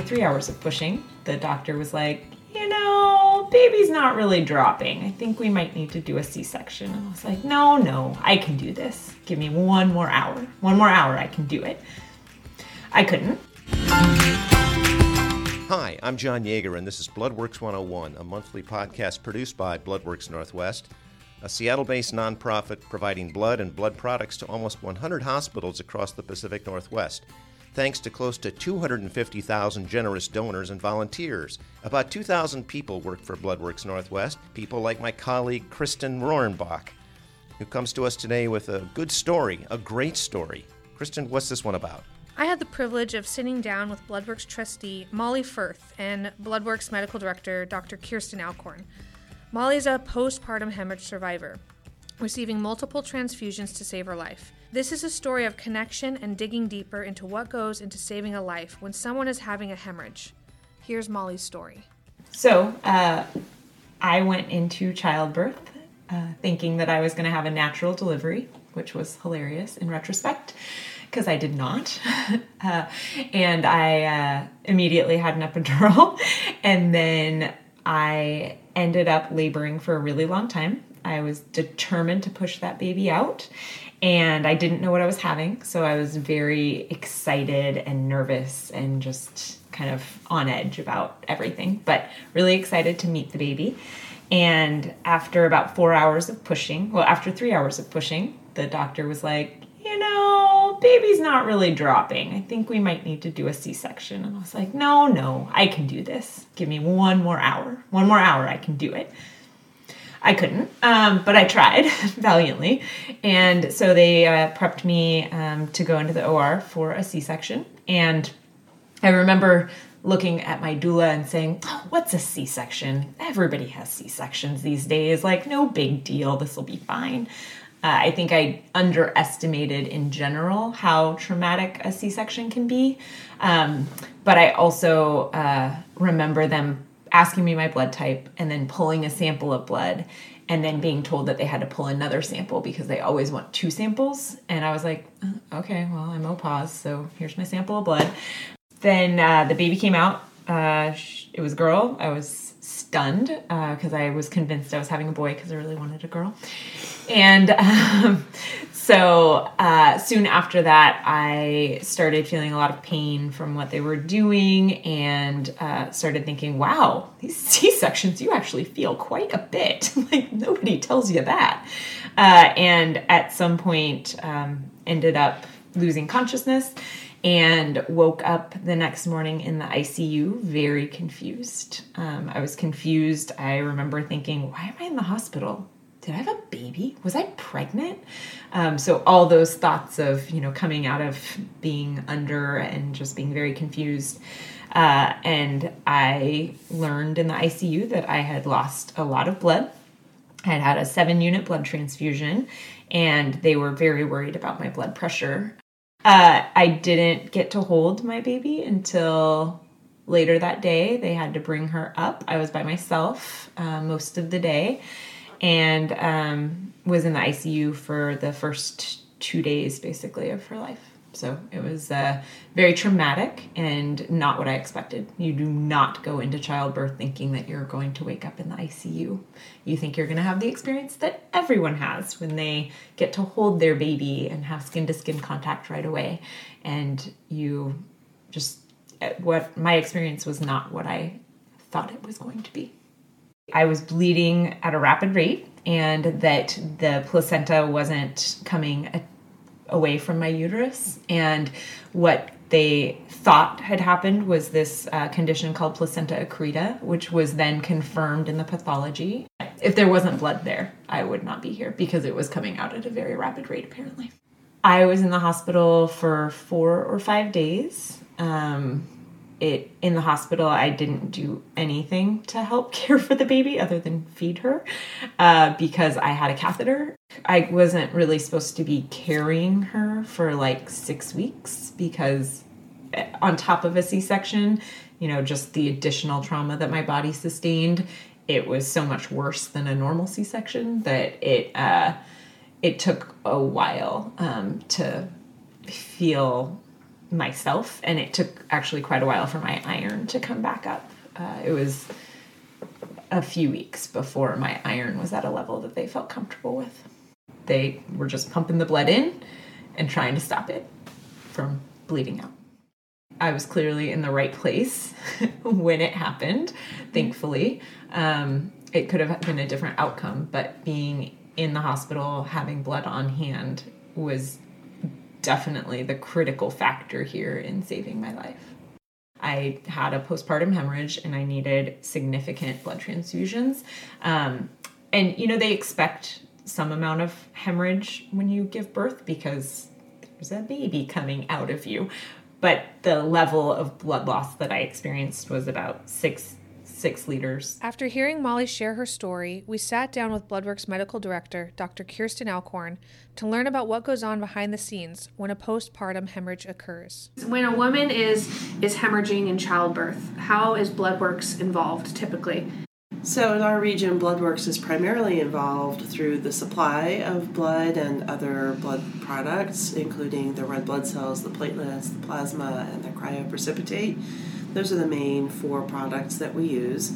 after three hours of pushing, the doctor was like, you know, baby's not really dropping. I think we might need to do a C section. I was like, no, no, I can do this. Give me one more hour. One more hour, I can do it. I couldn't. Hi, I'm John Yeager, and this is Bloodworks 101, a monthly podcast produced by Bloodworks Northwest, a Seattle based nonprofit providing blood and blood products to almost 100 hospitals across the Pacific Northwest. Thanks to close to 250,000 generous donors and volunteers. About 2,000 people work for Bloodworks Northwest, people like my colleague Kristen Rohrenbach, who comes to us today with a good story, a great story. Kristen, what's this one about? I had the privilege of sitting down with Bloodworks trustee Molly Firth and Bloodworks medical director Dr. Kirsten Alcorn. Molly is a postpartum hemorrhage survivor, receiving multiple transfusions to save her life. This is a story of connection and digging deeper into what goes into saving a life when someone is having a hemorrhage. Here's Molly's story. So, uh, I went into childbirth uh, thinking that I was going to have a natural delivery, which was hilarious in retrospect because I did not. uh, and I uh, immediately had an epidural. and then I ended up laboring for a really long time. I was determined to push that baby out. And I didn't know what I was having. So I was very excited and nervous and just kind of on edge about everything, but really excited to meet the baby. And after about four hours of pushing, well, after three hours of pushing, the doctor was like, you know, baby's not really dropping. I think we might need to do a C section. And I was like, no, no, I can do this. Give me one more hour. One more hour, I can do it. I couldn't, um, but I tried valiantly. And so they uh, prepped me um, to go into the OR for a C section. And I remember looking at my doula and saying, oh, What's a C section? Everybody has C sections these days. Like, no big deal. This will be fine. Uh, I think I underestimated in general how traumatic a C section can be. Um, but I also uh, remember them asking me my blood type and then pulling a sample of blood and then being told that they had to pull another sample because they always want two samples. And I was like, uh, okay, well, I'm O pos, so here's my sample of blood. Then uh, the baby came out. Uh, it was a girl. I was stunned because uh, I was convinced I was having a boy because I really wanted a girl. And um, so uh, soon after that, I started feeling a lot of pain from what they were doing and uh, started thinking, wow, these C sections, you actually feel quite a bit. like nobody tells you that. Uh, and at some point, um, ended up losing consciousness and woke up the next morning in the ICU very confused. Um, I was confused. I remember thinking, why am I in the hospital? did I have a baby? Was I pregnant? Um, so all those thoughts of you know coming out of being under and just being very confused. Uh, and I learned in the ICU that I had lost a lot of blood. I had had a seven unit blood transfusion, and they were very worried about my blood pressure. Uh, I didn't get to hold my baby until later that day. They had to bring her up. I was by myself uh, most of the day and um, was in the ICU for the first two days, basically, of her life. So it was uh, very traumatic and not what I expected. You do not go into childbirth thinking that you're going to wake up in the ICU. You think you're going to have the experience that everyone has when they get to hold their baby and have skin to skin contact right away. And you just, uh, what my experience was not what I thought it was going to be. I was bleeding at a rapid rate and that the placenta wasn't coming away from my uterus. And what they thought had happened was this uh, condition called placenta accreta, which was then confirmed in the pathology. If there wasn't blood there, I would not be here because it was coming out at a very rapid rate, apparently. I was in the hospital for four or five days. Um, it in the hospital i didn't do anything to help care for the baby other than feed her uh, because i had a catheter. I wasn't really supposed to be carrying her for like six weeks because eh, on top of a c-section you know just the additional trauma that my body sustained it was so much worse than a normal c-section that it uh, it took a while um, to feel myself, and it took actually quite a while for my iron to come back up. Uh, it was a few weeks before my iron was at a level that they felt comfortable with. They were just pumping the blood in and trying to stop it from bleeding out. I was clearly in the right place when it happened, thankfully. Um, it could have been a different outcome, but being in the hospital, having blood on hand, was definitely the critical factor here in saving my life. I had a postpartum hemorrhage and I needed significant blood transfusions. Um, and, you know, they expect some amount of hemorrhage when you give birth because there's a baby coming out of you. But the level of blood loss that I experienced was about six six liters. After hearing Molly share her story, we sat down with Bloodworks medical director, Dr. Kirsten Alcorn, to learn about what goes on behind the scenes when a postpartum hemorrhage occurs. When a woman is is hemorrhaging in childbirth, how is Bloodworks involved typically? So, in our region, Bloodworks is primarily involved through the supply of blood and other blood products, including the red blood cells, the platelets, the plasma, and the cryoprecipitate. Those are the main four products that we use.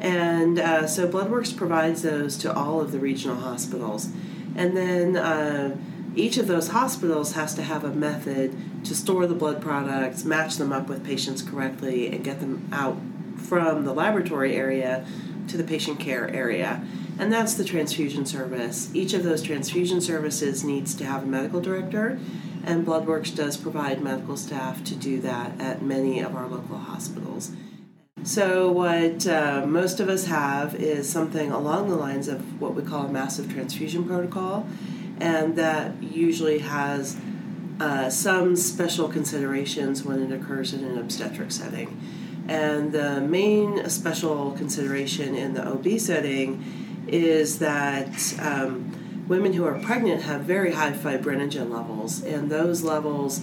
And uh, so Bloodworks provides those to all of the regional hospitals. And then uh, each of those hospitals has to have a method to store the blood products, match them up with patients correctly, and get them out from the laboratory area to the patient care area. And that's the transfusion service. Each of those transfusion services needs to have a medical director and Bloodworks does provide medical staff to do that at many of our local hospitals. So, what uh, most of us have is something along the lines of what we call a massive transfusion protocol, and that usually has uh, some special considerations when it occurs in an obstetric setting. And the main special consideration in the OB setting is that um, women who are pregnant have very high fibrinogen levels, and those levels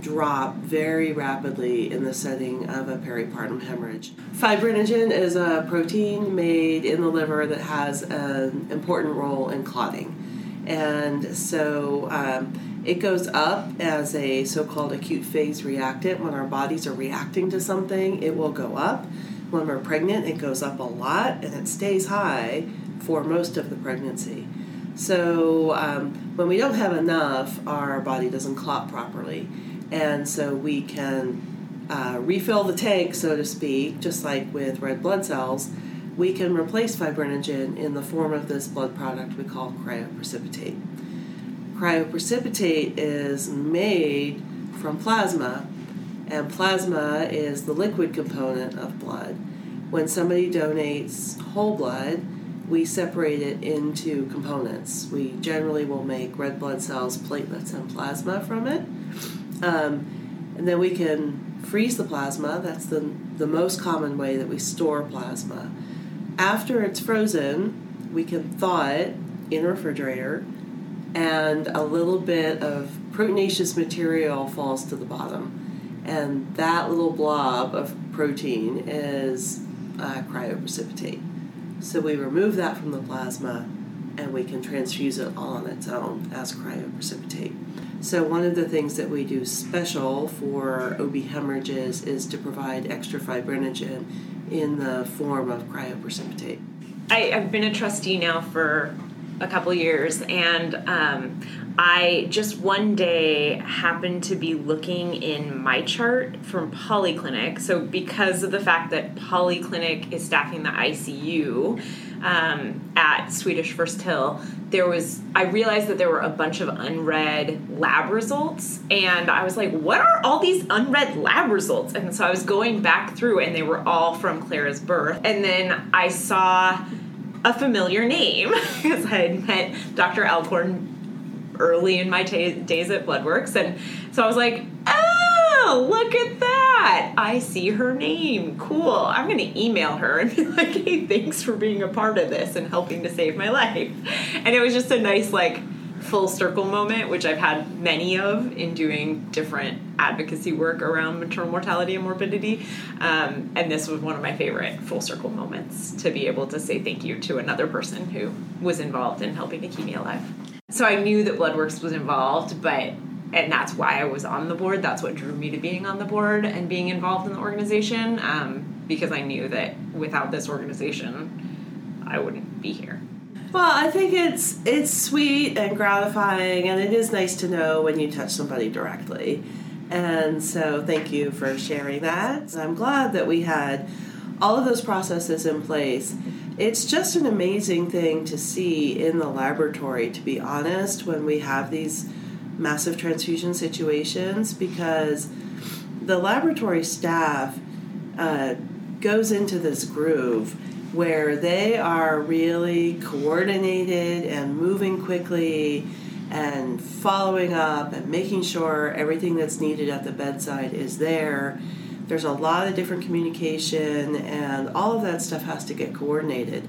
drop very rapidly in the setting of a peripartum hemorrhage. Fibrinogen is a protein made in the liver that has an important role in clotting. And so um, it goes up as a so called acute phase reactant. When our bodies are reacting to something, it will go up. When we're pregnant, it goes up a lot and it stays high for most of the pregnancy. So um, when we don't have enough, our body doesn't clot properly, and so we can uh, refill the tank, so to speak, just like with red blood cells. We can replace fibrinogen in the form of this blood product we call cryoprecipitate. Cryoprecipitate is made from plasma, and plasma is the liquid component of blood. When somebody donates whole blood, we separate it into components. We generally will make red blood cells, platelets, and plasma from it. Um, and then we can freeze the plasma. That's the, the most common way that we store plasma. After it's frozen, we can thaw it in a refrigerator, and a little bit of proteinaceous material falls to the bottom. And that little blob of protein is uh, cryoprecipitate. So we remove that from the plasma and we can transfuse it all on its own as cryoprecipitate. So one of the things that we do special for OB hemorrhages is to provide extra fibrinogen in the form of cryoprecipitate. I, have been a trustee now for a couple years, and um, I just one day happened to be looking in my chart from Polyclinic. So, because of the fact that Polyclinic is staffing the ICU um, at Swedish First Hill, there was, I realized that there were a bunch of unread lab results. And I was like, what are all these unread lab results? And so I was going back through, and they were all from Clara's birth. And then I saw a familiar name because I had met Dr. Alcorn early in my t- days at Bloodworks. And so I was like, oh, look at that. I see her name. Cool. I'm going to email her and be like, hey, thanks for being a part of this and helping to save my life. And it was just a nice, like, full circle moment, which I've had many of in doing different advocacy work around maternal mortality and morbidity. Um, and this was one of my favorite full circle moments to be able to say thank you to another person who was involved in helping to keep me alive so I knew that Bloodworks was involved, but and that's why I was on the board. That's what drew me to being on the board and being involved in the organization um, because I knew that without this organization, I wouldn't be here. Well, I think it's it's sweet and gratifying, and it is nice to know when you touch somebody directly. And so, thank you for sharing that. I'm glad that we had all of those processes in place. It's just an amazing thing to see in the laboratory, to be honest, when we have these massive transfusion situations, because the laboratory staff uh, goes into this groove where they are really coordinated and moving quickly and following up and making sure everything that's needed at the bedside is there. There's a lot of different communication, and all of that stuff has to get coordinated.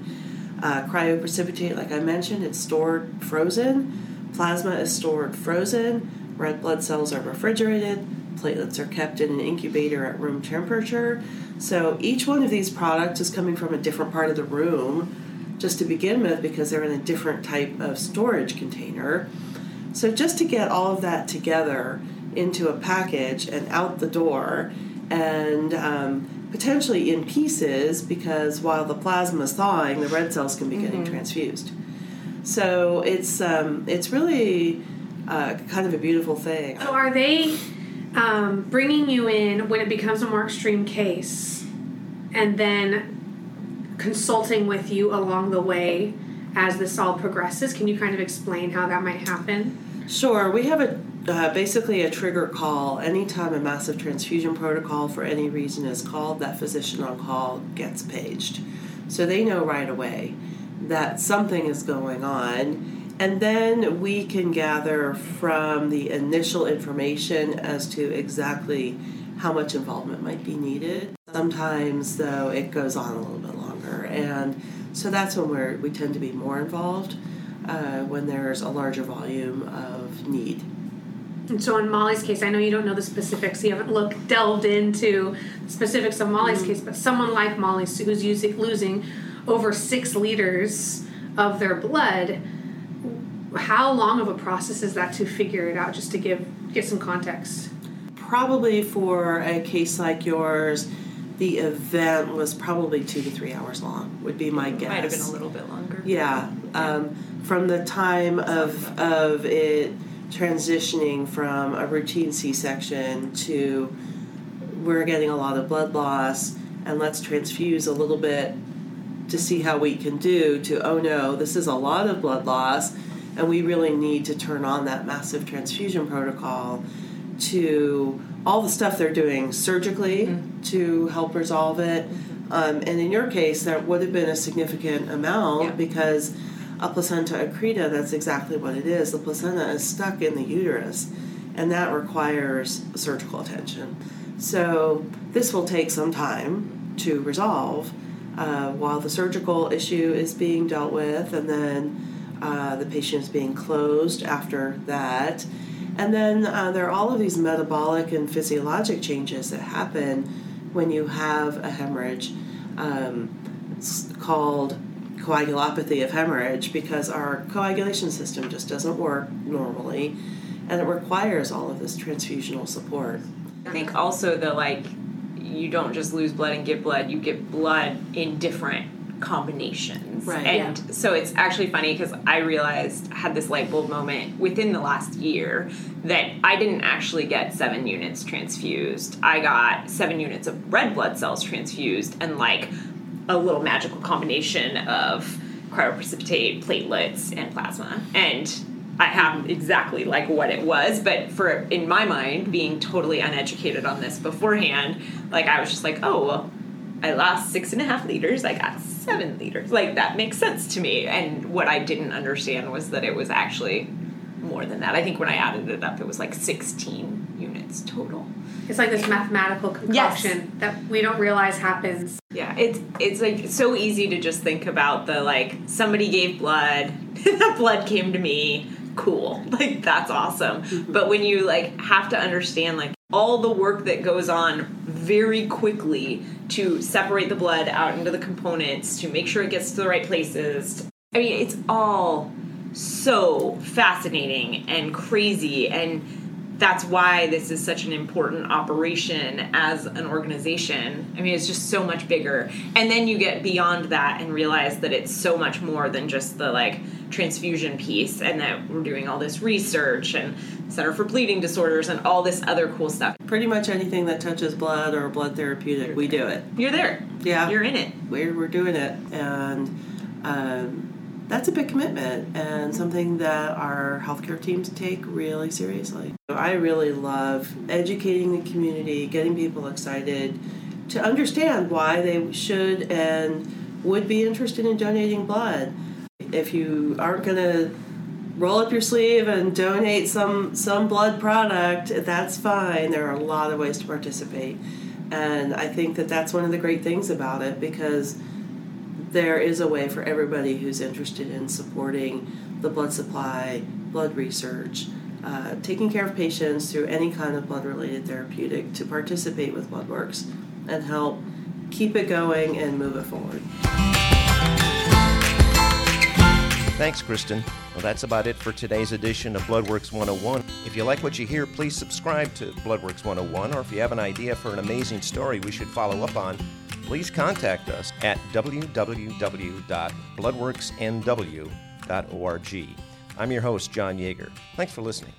Uh, cryoprecipitate, like I mentioned, it's stored frozen. Plasma is stored frozen. Red blood cells are refrigerated. Platelets are kept in an incubator at room temperature. So each one of these products is coming from a different part of the room just to begin with because they're in a different type of storage container. So just to get all of that together into a package and out the door and um, potentially in pieces because while the plasma is thawing, the red cells can be getting transfused. So it's um, it's really uh, kind of a beautiful thing. So are they um, bringing you in when it becomes a more extreme case, and then consulting with you along the way as this all progresses? Can you kind of explain how that might happen? Sure, we have a uh, basically a trigger call anytime a massive transfusion protocol for any reason is called. That physician on call gets paged, so they know right away that something is going on, and then we can gather from the initial information as to exactly how much involvement might be needed. Sometimes, though, it goes on a little bit longer, and so that's when we're, we tend to be more involved uh, when there's a larger volume of need. And so in Molly's case, I know you don't know the specifics. You haven't looked delved into the specifics of Molly's case, but someone like Molly who's using, losing over six liters of their blood, how long of a process is that to figure it out? Just to give give some context. Probably for a case like yours, the event was probably two to three hours long. Would be my guess. Might have been a little bit longer. Yeah, um, from the time of of it transitioning from a routine C-section to we're getting a lot of blood loss and let's transfuse a little bit to see how we can do to oh no this is a lot of blood loss and we really need to turn on that massive transfusion protocol to all the stuff they're doing surgically to help resolve it. Um, and in your case that would have been a significant amount Yeah. because a placenta accreta that's exactly what it is the placenta is stuck in the uterus and that requires surgical attention so this will take some time to resolve uh, while the surgical issue is being dealt with, and then uh, the patient is being closed after that. And then uh, there are all of these metabolic and physiologic changes that happen when you have a hemorrhage um, called coagulopathy of hemorrhage because our coagulation system just doesn't work normally and it requires all of this transfusional support. I think also the like you don't just lose blood and get blood, you get blood in different combinations. Right. And so it's actually funny because I realized I had this light bulb moment within the last year that I didn't actually get seven units transfused. I got seven units of red blood cells transfused and like a little magical combination of cryoprecipitate, platelets, and plasma. And I have exactly like what it was, but for in my mind, being totally uneducated on this beforehand, like I was just like, oh well, I lost six and a half liters, I got seven liters. Like that makes sense to me. And what I didn't understand was that it was actually more than that. I think when I added it up, it was like sixteen units total. It's like this mathematical concoction that we don't realize happens. Yeah, it's it's like so easy to just think about the like somebody gave blood, that blood came to me, cool. Like that's awesome. Mm-hmm. But when you like have to understand like all the work that goes on very quickly to separate the blood out into the components, to make sure it gets to the right places. I mean, it's all so fascinating and crazy and that's why this is such an important operation as an organization. I mean, it's just so much bigger. And then you get beyond that and realize that it's so much more than just the like transfusion piece and that we're doing all this research and Center for Bleeding Disorders and all this other cool stuff. Pretty much anything that touches blood or blood therapeutic, we do it. You're there. Yeah. You're in it. We're, we're doing it. And um, that's a big commitment and something that our healthcare teams take really seriously. I really love educating the community, getting people excited to understand why they should and would be interested in donating blood. If you aren't going to roll up your sleeve and donate some some blood product, that's fine. There are a lot of ways to participate. And I think that that's one of the great things about it because there is a way for everybody who's interested in supporting the blood supply, blood research, uh, taking care of patients through any kind of blood related therapeutic to participate with BloodWorks and help keep it going and move it forward. Thanks, Kristen. Well, that's about it for today's edition of BloodWorks 101. If you like what you hear, please subscribe to BloodWorks 101, or if you have an idea for an amazing story we should follow up on, please contact us at www.bloodworksnw.org. I'm your host, John Yeager. Thanks for listening.